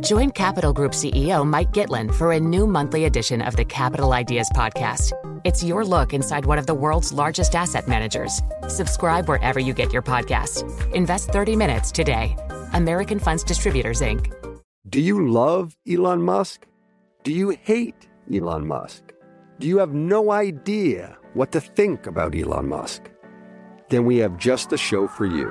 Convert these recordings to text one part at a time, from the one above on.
Join Capital Group CEO Mike Gitlin for a new monthly edition of the Capital Ideas Podcast. It's your look inside one of the world's largest asset managers. Subscribe wherever you get your podcasts. Invest 30 minutes today. American Funds Distributors, Inc. Do you love Elon Musk? Do you hate Elon Musk? Do you have no idea what to think about Elon Musk? Then we have just the show for you.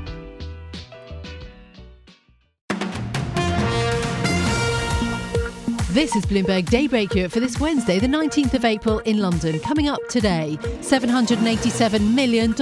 This is Bloomberg Daybreak Europe for this Wednesday, the 19th of April in London. Coming up today, $787 million.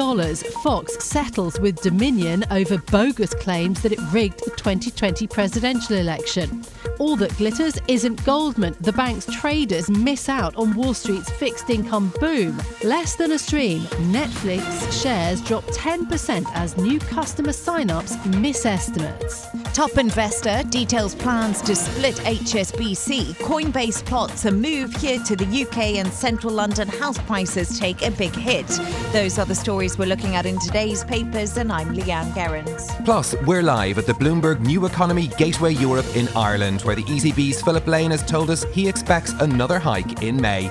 Fox settles with Dominion over bogus claims that it rigged the 2020 presidential election. All that glitters isn't Goldman. The bank's traders miss out on Wall Street's fixed income boom. Less than a stream, Netflix shares drop 10% as new customer sign-ups miss estimates. Top investor details plans to split HSBC. Coinbase plots a move here to the UK and central London house prices take a big hit. Those are the stories we're looking at in today's papers, and I'm Leanne Gerrans. Plus, we're live at the Bloomberg New Economy Gateway Europe in Ireland, where the ECB's Philip Lane has told us he expects another hike in May.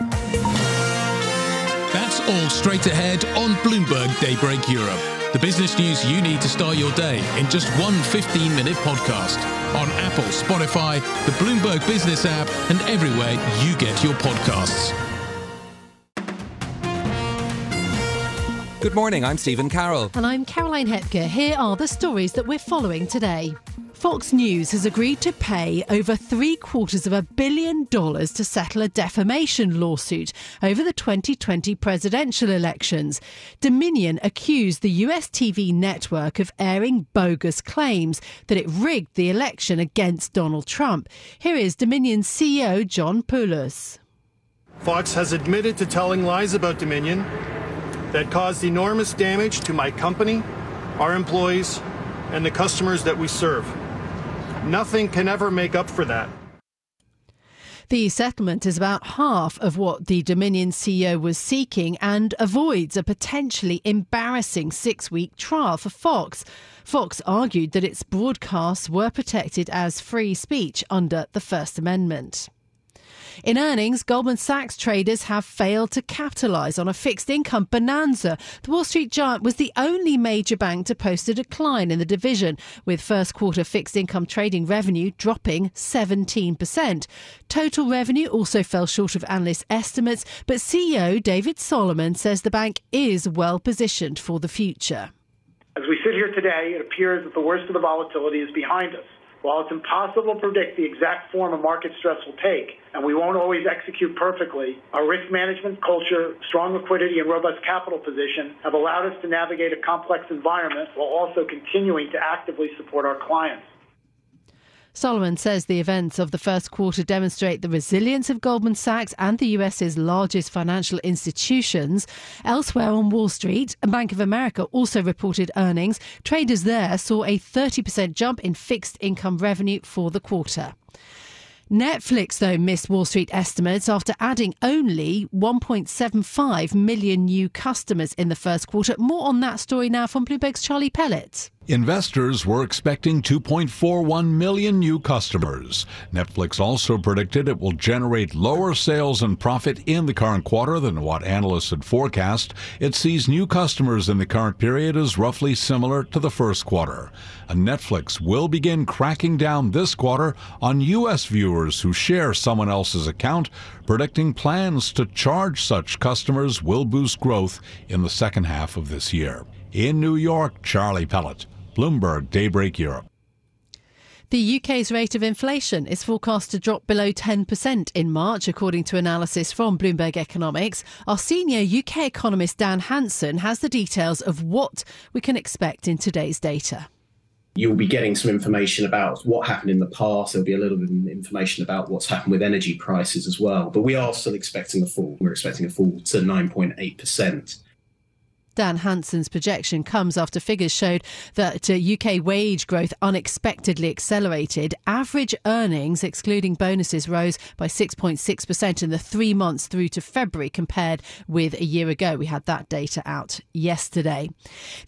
That's all straight ahead on Bloomberg Daybreak Europe. The business news you need to start your day in just one 15 minute podcast on Apple, Spotify, the Bloomberg Business app, and everywhere you get your podcasts. Good morning, I'm Stephen Carroll. And I'm Caroline Hepker. Here are the stories that we're following today. Fox News has agreed to pay over three quarters of a billion dollars to settle a defamation lawsuit over the 2020 presidential elections. Dominion accused the US TV network of airing bogus claims that it rigged the election against Donald Trump. Here is Dominion CEO John Poulos. Fox has admitted to telling lies about Dominion that caused enormous damage to my company, our employees, and the customers that we serve. Nothing can ever make up for that. The settlement is about half of what the Dominion CEO was seeking and avoids a potentially embarrassing six week trial for Fox. Fox argued that its broadcasts were protected as free speech under the First Amendment. In earnings, Goldman Sachs traders have failed to capitalise on a fixed income bonanza. The Wall Street giant was the only major bank to post a decline in the division, with first quarter fixed income trading revenue dropping 17%. Total revenue also fell short of analyst estimates, but CEO David Solomon says the bank is well positioned for the future. As we sit here today, it appears that the worst of the volatility is behind us. While it's impossible to predict the exact form a market stress will take, and we won't always execute perfectly, our risk management culture, strong liquidity, and robust capital position have allowed us to navigate a complex environment while also continuing to actively support our clients. Solomon says the events of the first quarter demonstrate the resilience of Goldman Sachs and the US's largest financial institutions. Elsewhere on Wall Street, Bank of America also reported earnings. Traders there saw a 30% jump in fixed income revenue for the quarter. Netflix, though, missed Wall Street estimates after adding only 1.75 million new customers in the first quarter. More on that story now from Bloomberg's Charlie Pellet. Investors were expecting 2.41 million new customers. Netflix also predicted it will generate lower sales and profit in the current quarter than what analysts had forecast. It sees new customers in the current period as roughly similar to the first quarter. And Netflix will begin cracking down this quarter on U.S. viewers who share someone else's account, predicting plans to charge such customers will boost growth in the second half of this year. In New York, Charlie Pellet. Bloomberg Daybreak Europe. The UK's rate of inflation is forecast to drop below 10% in March, according to analysis from Bloomberg Economics. Our senior UK economist Dan Hanson has the details of what we can expect in today's data. you'll be getting some information about what happened in the past. There'll be a little bit of information about what's happened with energy prices as well. But we are still expecting a fall. We're expecting a fall to 9.8%. Dan Hanson's projection comes after figures showed that uh, UK wage growth unexpectedly accelerated. Average earnings, excluding bonuses, rose by 6.6% in the three months through to February compared with a year ago. We had that data out yesterday.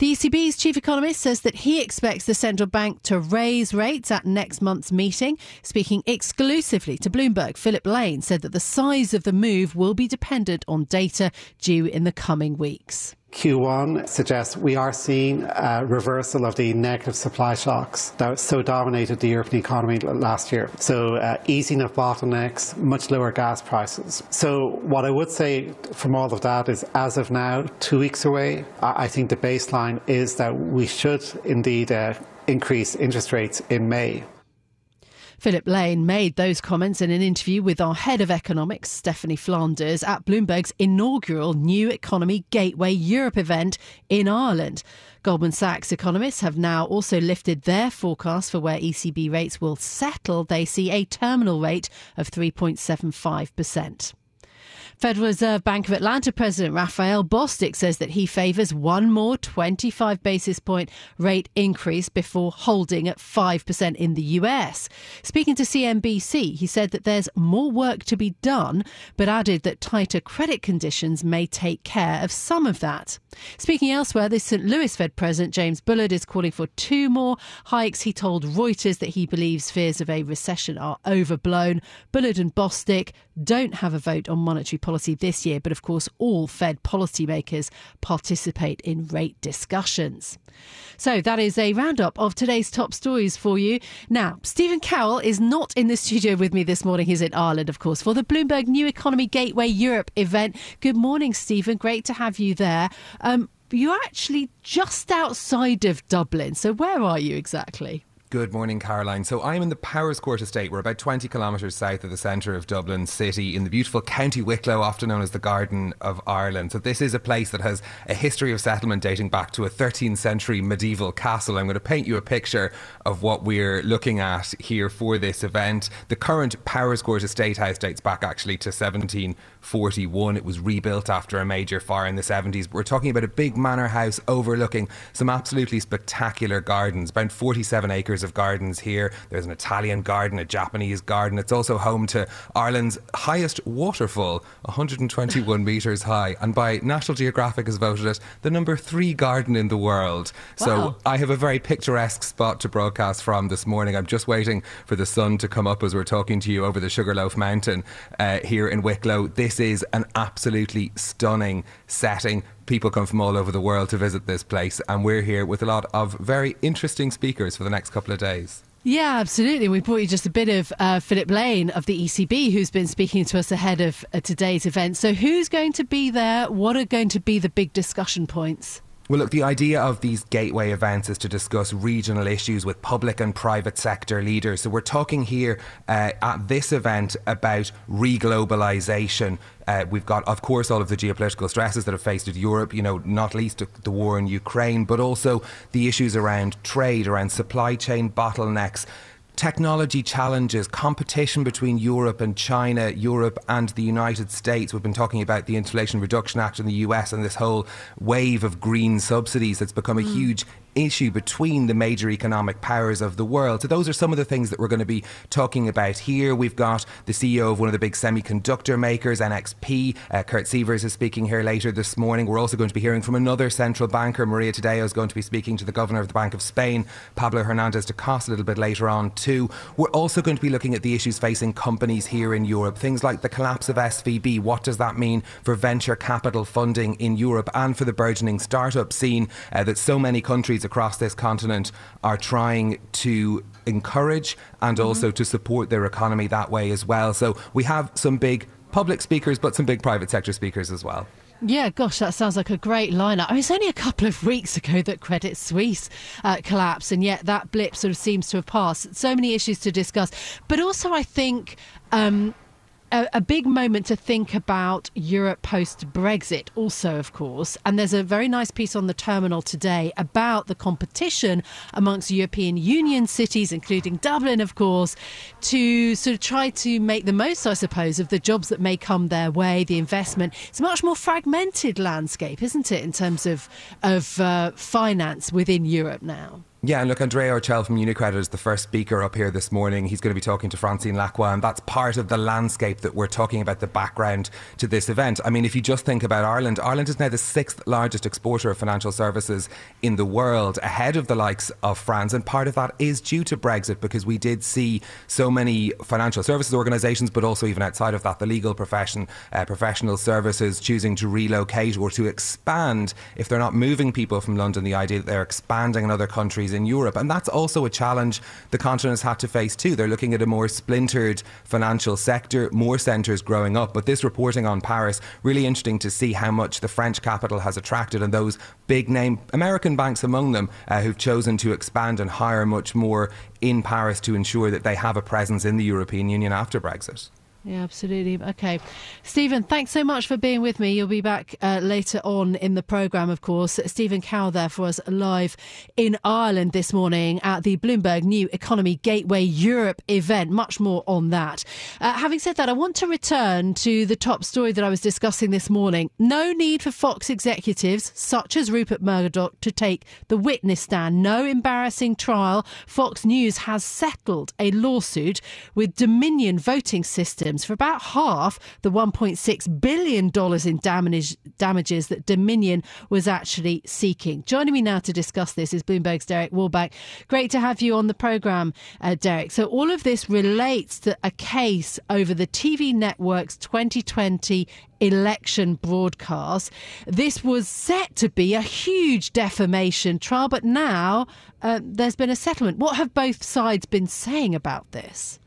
The ECB's chief economist says that he expects the central bank to raise rates at next month's meeting. Speaking exclusively to Bloomberg, Philip Lane said that the size of the move will be dependent on data due in the coming weeks. Q1 suggests we are seeing a reversal of the negative supply shocks that so dominated the European economy last year. So, uh, easing of bottlenecks, much lower gas prices. So, what I would say from all of that is, as of now, two weeks away, I think the baseline is that we should indeed uh, increase interest rates in May. Philip Lane made those comments in an interview with our head of economics, Stephanie Flanders, at Bloomberg's inaugural New Economy Gateway Europe event in Ireland. Goldman Sachs economists have now also lifted their forecast for where ECB rates will settle. They see a terminal rate of 3.75%. Federal Reserve Bank of Atlanta President Raphael Bostic says that he favours one more 25 basis point rate increase before holding at 5% in the US. Speaking to CNBC, he said that there's more work to be done, but added that tighter credit conditions may take care of some of that. Speaking elsewhere, the St. Louis Fed President James Bullard is calling for two more hikes. He told Reuters that he believes fears of a recession are overblown. Bullard and Bostic don't have a vote on monetary policy this year, but of course, all Fed policymakers participate in rate discussions. So that is a roundup of today's top stories for you. Now, Stephen Carroll is not in the studio with me this morning. He's in Ireland, of course, for the Bloomberg New Economy Gateway Europe event. Good morning, Stephen. Great to have you there. Um, you're actually just outside of Dublin. So where are you exactly? Good morning, Caroline. So I'm in the Powerscourt estate. We're about 20 kilometres south of the centre of Dublin City in the beautiful County Wicklow, often known as the Garden of Ireland. So this is a place that has a history of settlement dating back to a 13th century medieval castle. I'm going to paint you a picture of what we're looking at here for this event. The current Powerscourt estate house dates back actually to 1741. It was rebuilt after a major fire in the 70s. But we're talking about a big manor house overlooking some absolutely spectacular gardens, about 47 acres acres of gardens here. There's an Italian garden, a Japanese garden. It's also home to Ireland's highest waterfall, 121 metres high, and by National Geographic has voted it the number three garden in the world. Wow. So I have a very picturesque spot to broadcast from this morning. I'm just waiting for the sun to come up as we're talking to you over the Sugarloaf Mountain uh, here in Wicklow. This is an absolutely stunning setting people come from all over the world to visit this place, and we're here with a lot of very interesting speakers for the next couple of days. Yeah, absolutely. We brought you just a bit of uh, Philip Lane of the ECB, who's been speaking to us ahead of uh, today's event. So, who's going to be there? What are going to be the big discussion points? Well, look, the idea of these gateway events is to discuss regional issues with public and private sector leaders. So, we're talking here uh, at this event about reglobalization. Uh, we've got, of course, all of the geopolitical stresses that have faced Europe, you know, not least the war in Ukraine, but also the issues around trade, around supply chain bottlenecks technology challenges, competition between Europe and China, Europe and the United States. We've been talking about the Inflation Reduction Act in the US and this whole wave of green subsidies that's become a mm. huge issue between the major economic powers of the world. So those are some of the things that we're going to be talking about here. We've got the CEO of one of the big semiconductor makers, NXP, uh, Kurt Sievers is speaking here later this morning. We're also going to be hearing from another central banker, Maria Tadeo is going to be speaking to the governor of the Bank of Spain, Pablo Hernandez de Costa, a little bit later on too. We're also going to be looking at the issues facing companies here in Europe, things like the collapse of SVB. What does that mean for venture capital funding in Europe and for the burgeoning startup scene uh, that so many countries across this continent are trying to encourage and mm-hmm. also to support their economy that way as well. So we have some big public speakers, but some big private sector speakers as well. Yeah, gosh, that sounds like a great lineup. I mean, it's only a couple of weeks ago that Credit Suisse uh, collapsed, and yet that blip sort of seems to have passed. So many issues to discuss. But also, I think um, a, a, big moment to think about Europe post Brexit, also, of course. And there's a very nice piece on the terminal today about the competition amongst European Union cities, including Dublin, of course, to sort of try to make the most, I suppose, of the jobs that may come their way, the investment. It's a much more fragmented landscape, isn't it, in terms of, of uh, finance within Europe now? Yeah, and look, Andrea Orcel from UniCredit is the first speaker up here this morning. He's going to be talking to Francine Lacqua, and that's part of the landscape that we're talking about, the background to this event. I mean, if you just think about Ireland, Ireland is now the sixth largest exporter of financial services in the world, ahead of the likes of France. And part of that is due to Brexit, because we did see so many financial services organisations, but also even outside of that, the legal profession, uh, professional services choosing to relocate or to expand. If they're not moving people from London, the idea that they're expanding in other countries countries in Europe. And that's also a challenge the continent has had to face too. They're looking at a more splintered financial sector, more centres growing up. But this reporting on Paris, really interesting to see how much the French capital has attracted and those big name American banks among them uh, who've chosen to expand and hire much more in Paris to ensure that they have a presence in the European Union after Brexit. Yeah, absolutely. Okay. Stephen, thanks so much for being with me. You'll be back uh, later on in the programme, of course. Stephen Cow there for us live in Ireland this morning at the Bloomberg New Economy Gateway Europe event. Much more on that. Uh, having said that, I want to return to the top story that I was discussing this morning. No need for Fox executives, such as Rupert Murdoch, to take the witness stand. No embarrassing trial. Fox News has settled a lawsuit with Dominion Voting System for about half the $1.6 billion in damage, damages that Dominion was actually seeking. Joining me now to discuss this is Bloomberg's Derek Wallbank. Great to have you on the programme, uh, Derek. So, all of this relates to a case over the TV network's 2020 election broadcast. This was set to be a huge defamation trial, but now uh, there's been a settlement. What have both sides been saying about this?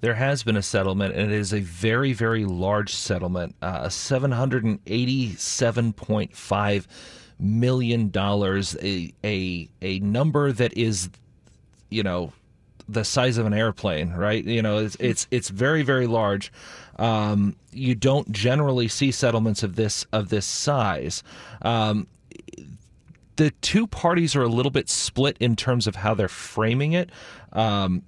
There has been a settlement, and it is a very, very large settlement, uh, $787.5 million, a, a, a number that is, you know, the size of an airplane, right? You know, it's it's, it's very, very large. Um, you don't generally see settlements of this of this size. Um, the two parties are a little bit split in terms of how they're framing it. Um,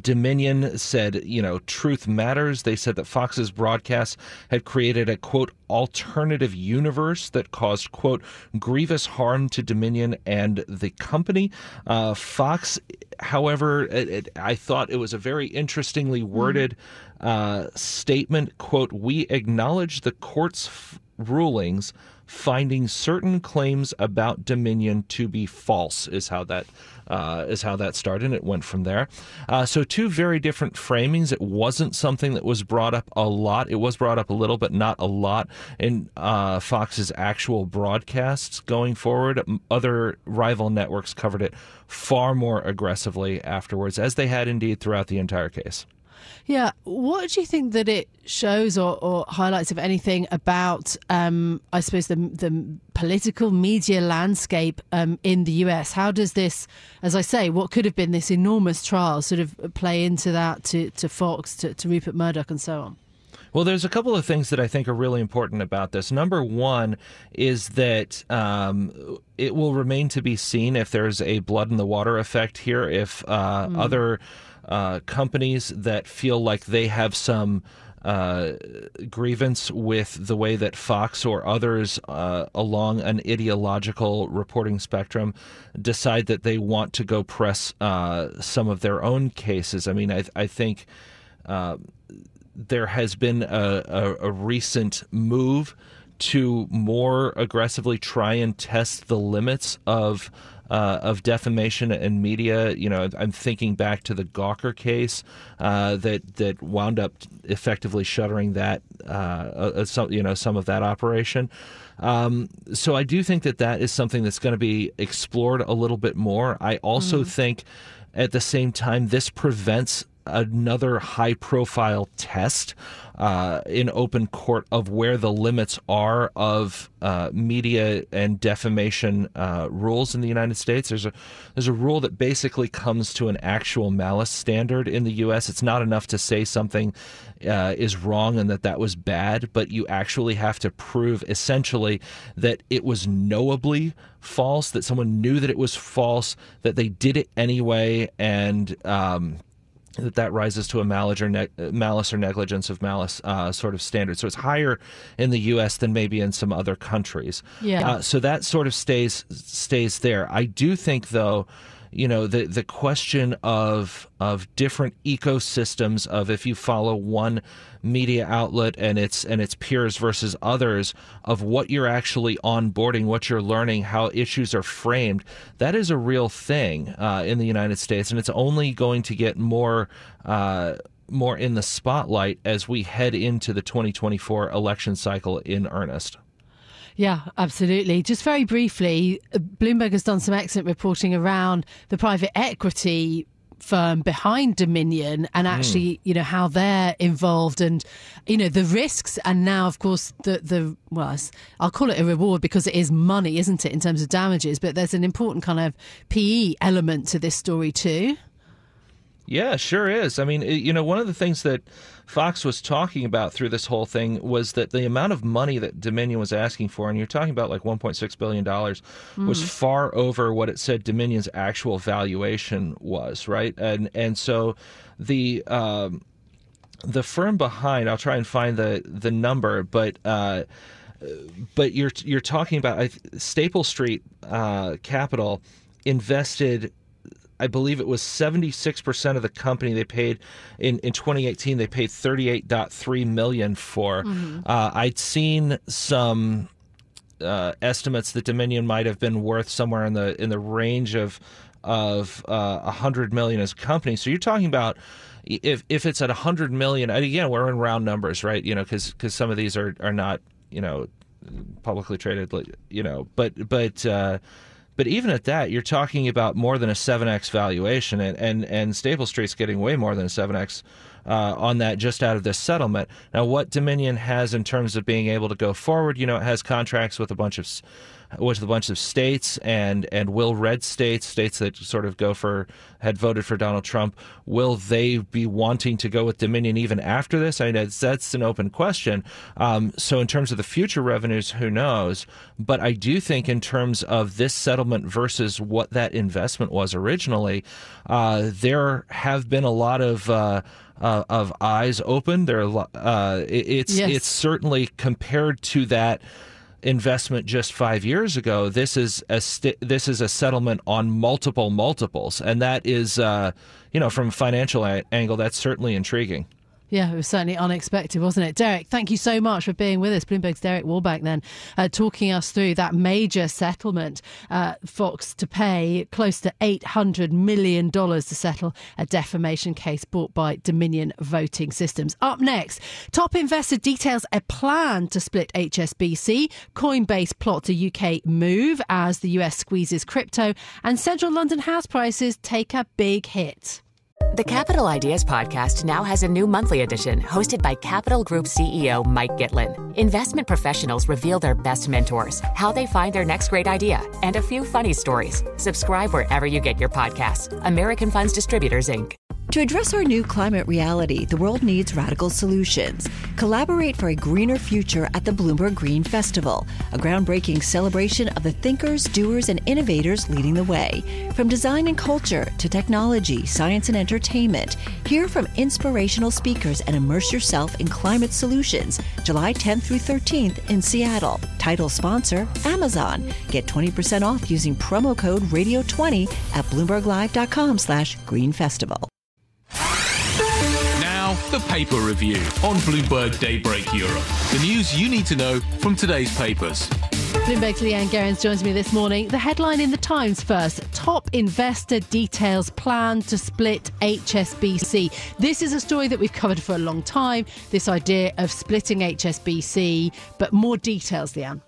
Dominion said, you know, truth matters. They said that Fox's broadcasts had created a quote alternative universe that caused quote grievous harm to Dominion and the company. Uh, Fox, however, it, it, I thought it was a very interestingly worded uh, statement. Quote: We acknowledge the court's f- rulings finding certain claims about Dominion to be false. Is how that uh, is how that started. And it went from there. Uh, so, two very different framings. It wasn't something that was brought up a lot. It was brought up a little, but not a lot in uh, Fox's actual broadcasts going forward. Other rival networks covered it far more aggressively afterwards, as they had indeed throughout the entire case. Yeah. What do you think that it shows or, or highlights, if anything, about, um, I suppose, the, the political media landscape um, in the US? How does this, as I say, what could have been this enormous trial sort of play into that to, to Fox, to, to Rupert Murdoch, and so on? Well, there's a couple of things that I think are really important about this. Number one is that um, it will remain to be seen if there's a blood in the water effect here, if uh, mm. other uh, companies that feel like they have some uh, grievance with the way that Fox or others uh, along an ideological reporting spectrum decide that they want to go press uh, some of their own cases. I mean, I, I think uh, there has been a, a, a recent move to more aggressively try and test the limits of uh, of defamation and media. You know, I'm thinking back to the Gawker case uh, that that wound up effectively shuttering that, uh, uh some, you know, some of that operation. Um, so I do think that that is something that's going to be explored a little bit more. I also mm. think at the same time, this prevents another high profile test uh, in open court of where the limits are of uh, media and defamation uh, rules in the United States. There's a there's a rule that basically comes to an actual malice standard in the U.S. It's not enough to say something uh, is wrong and that that was bad, but you actually have to prove essentially that it was knowably false, that someone knew that it was false, that they did it anyway, and um, that that rises to a malice or, ne- malice or negligence of malice uh, sort of standard. So it's higher in the U.S. than maybe in some other countries. Yeah. Uh, so that sort of stays stays there. I do think though you know the the question of of different ecosystems of if you follow one media outlet and its and its peers versus others of what you're actually onboarding, what you're learning, how issues are framed. That is a real thing uh, in the United States, and it's only going to get more. Uh, more in the spotlight as we head into the 2024 election cycle in earnest. Yeah, absolutely. Just very briefly, Bloomberg has done some excellent reporting around the private equity firm behind Dominion and actually, mm. you know, how they're involved and, you know, the risks. And now, of course, the, the, well, I'll call it a reward because it is money, isn't it, in terms of damages? But there's an important kind of PE element to this story, too. Yeah, sure is. I mean, you know, one of the things that Fox was talking about through this whole thing was that the amount of money that Dominion was asking for, and you're talking about like 1.6 billion dollars, mm. was far over what it said Dominion's actual valuation was, right? And and so the um, the firm behind, I'll try and find the the number, but. Uh, but you're you're talking about Staple Street uh, Capital invested I believe it was 76% of the company they paid in, in 2018, they paid 38.3 million for. Mm-hmm. Uh, I'd seen some uh, estimates that Dominion might have been worth somewhere in the in the range of of uh, 100 million as a company. So you're talking about if if it's at 100 million, again, we're in round numbers, right? You know, because because some of these are are not you know publicly traded, you know, but but uh, but even at that, you're talking about more than a 7x valuation, and, and, and Staple Street's getting way more than a 7x uh, on that just out of this settlement. Now, what Dominion has in terms of being able to go forward, you know, it has contracts with a bunch of with a bunch of states and and will red states, states that sort of go for had voted for Donald Trump, will they be wanting to go with Dominion even after this? I mean, that's, that's an open question. Um, so in terms of the future revenues, who knows? But I do think in terms of this settlement versus what that investment was originally, uh, there have been a lot of. Uh, uh, of eyes open. There, uh, it's yes. it's certainly compared to that investment just five years ago. This is a st- this is a settlement on multiple multiples, and that is, uh, you know, from a financial a- angle, that's certainly intriguing. Yeah, it was certainly unexpected, wasn't it? Derek, thank you so much for being with us. Bloomberg's Derek Wallbank then uh, talking us through that major settlement, uh, Fox to pay close to $800 million to settle a defamation case brought by Dominion Voting Systems. Up next, top investor details a plan to split HSBC, Coinbase plots a UK move as the US squeezes crypto, and central London house prices take a big hit. The Capital Ideas Podcast now has a new monthly edition hosted by Capital Group CEO Mike Gitlin. Investment professionals reveal their best mentors, how they find their next great idea, and a few funny stories. Subscribe wherever you get your podcasts. American Funds Distributors, Inc. To address our new climate reality, the world needs radical solutions. Collaborate for a greener future at the Bloomberg Green Festival, a groundbreaking celebration of the thinkers, doers, and innovators leading the way. From design and culture to technology, science, and entertainment, hear from inspirational speakers and immerse yourself in climate solutions. July 10th through 13th in Seattle. Title sponsor Amazon. Get 20% off using promo code Radio20 at BloombergLive.com slash Green Festival Now, the paper review on Bloomberg Daybreak Europe. The news you need to know from today's papers. Bloomberg's Leanne Gerrans joins me this morning. The headline in the Times first Top investor details plan to split HSBC. This is a story that we've covered for a long time this idea of splitting HSBC, but more details, Leanne.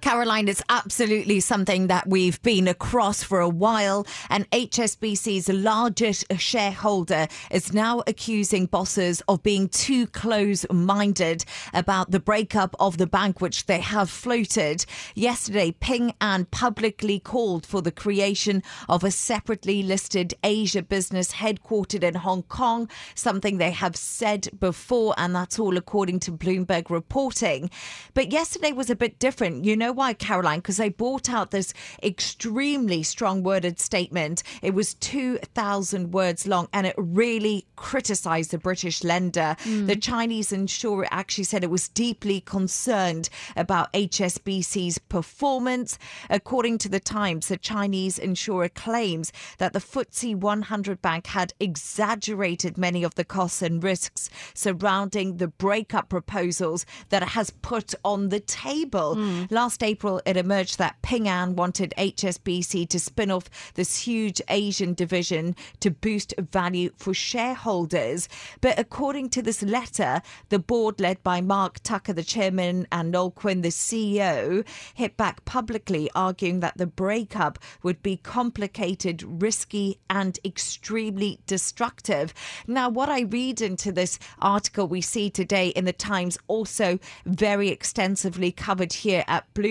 Caroline, it's absolutely something that we've been across for a while, and HSBC's largest shareholder is now accusing bosses of being too close minded about the breakup of the bank, which they have floated. Yesterday, Ping An publicly called for the creation of a separately listed Asia business headquartered in Hong Kong, something they have said before, and that's all according to Bloomberg reporting. But yesterday was a bit different. You know why, Caroline? Because they brought out this extremely strong worded statement. It was 2,000 words long and it really criticized the British lender. Mm. The Chinese insurer actually said it was deeply concerned about HSBC's performance. According to the Times, the Chinese insurer claims that the FTSE 100 bank had exaggerated many of the costs and risks surrounding the breakup proposals that it has put on the table. Last April, it emerged that Ping An wanted HSBC to spin off this huge Asian division to boost value for shareholders. But according to this letter, the board, led by Mark Tucker, the chairman, and Noel Quinn, the CEO, hit back publicly, arguing that the breakup would be complicated, risky, and extremely destructive. Now, what I read into this article we see today in the Times, also very extensively covered here at Bloomberg,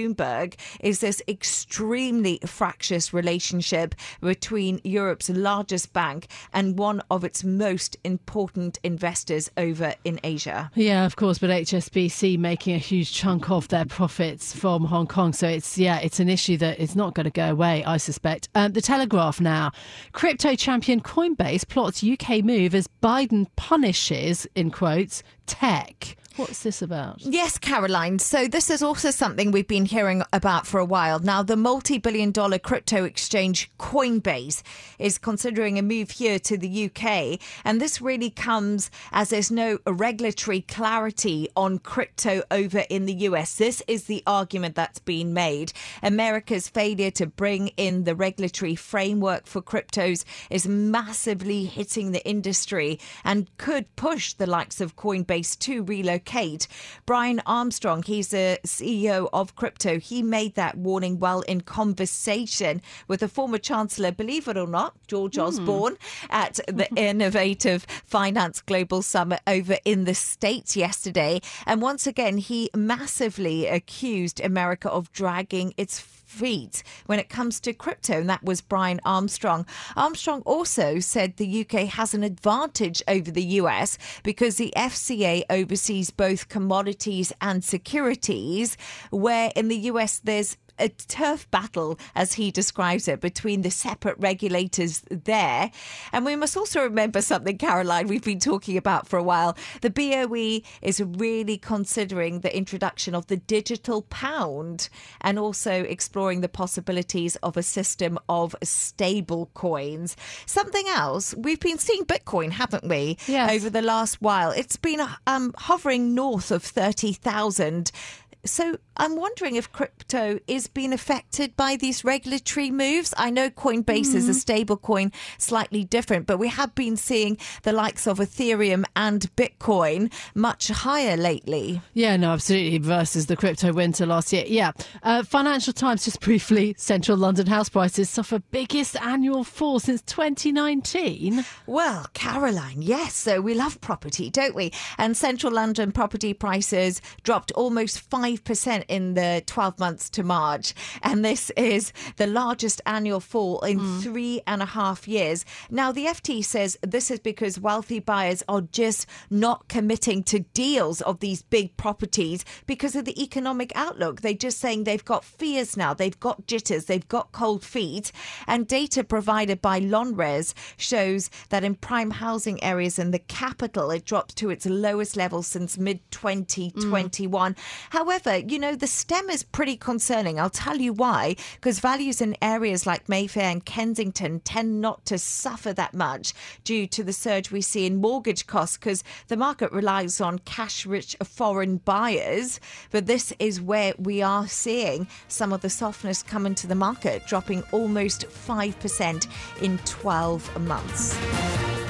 is this extremely fractious relationship between Europe's largest bank and one of its most important investors over in Asia. Yeah, of course, but HSBC making a huge chunk of their profits from Hong Kong. So it's, yeah, it's an issue that is not going to go away, I suspect. Um, the Telegraph now. Crypto champion Coinbase plots UK move as Biden punishes, in quotes, tech. What's this about? Yes, Caroline. So, this is also something we've been hearing about for a while. Now, the multi billion dollar crypto exchange Coinbase is considering a move here to the UK. And this really comes as there's no regulatory clarity on crypto over in the US. This is the argument that's been made. America's failure to bring in the regulatory framework for cryptos is massively hitting the industry and could push the likes of Coinbase to relocate. Brian Armstrong, he's the CEO of crypto, he made that warning while in conversation with the former Chancellor, believe it or not, George hmm. Osborne, at the Innovative Finance Global Summit over in the States yesterday. And once again, he massively accused America of dragging its feet when it comes to crypto, and that was Brian Armstrong. Armstrong also said the UK has an advantage over the US because the FCA oversees both commodities and securities, where in the US there's a turf battle, as he describes it, between the separate regulators there. And we must also remember something, Caroline, we've been talking about for a while. The BOE is really considering the introduction of the digital pound and also exploring the possibilities of a system of stable coins. Something else, we've been seeing Bitcoin, haven't we? Yes. Over the last while. It's been um, hovering north of 30,000. So I'm wondering if crypto is being affected by these regulatory moves. I know Coinbase is a stable coin, slightly different, but we have been seeing the likes of Ethereum and Bitcoin much higher lately. Yeah, no, absolutely. Versus the crypto winter last year. Yeah. Uh, Financial Times, just briefly, central London house prices suffer biggest annual fall since 2019. Well, Caroline, yes. So we love property, don't we? And central London property prices dropped almost 5% in the 12 months to March. And this is the largest annual fall in mm. three and a half years. Now, the FT says this is because wealthy buyers are just not committing to deals of these big properties because of the economic outlook. They're just saying they've got fears now, they've got jitters, they've got cold feet. And data provided by Lonres shows that in prime housing areas in the capital, it dropped to its lowest level since mid 2021. Mm. However, you know, the stem is pretty concerning. I'll tell you why. Because values in areas like Mayfair and Kensington tend not to suffer that much due to the surge we see in mortgage costs because the market relies on cash rich foreign buyers. But this is where we are seeing some of the softness come into the market, dropping almost 5% in 12 months.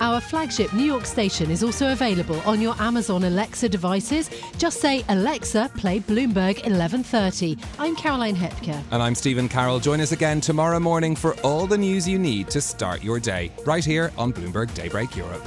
Our flagship New York station is also available on your Amazon Alexa devices. Just say, Alexa, play Bloomberg 1130. I'm Caroline Hepker. And I'm Stephen Carroll. Join us again tomorrow morning for all the news you need to start your day, right here on Bloomberg Daybreak Europe.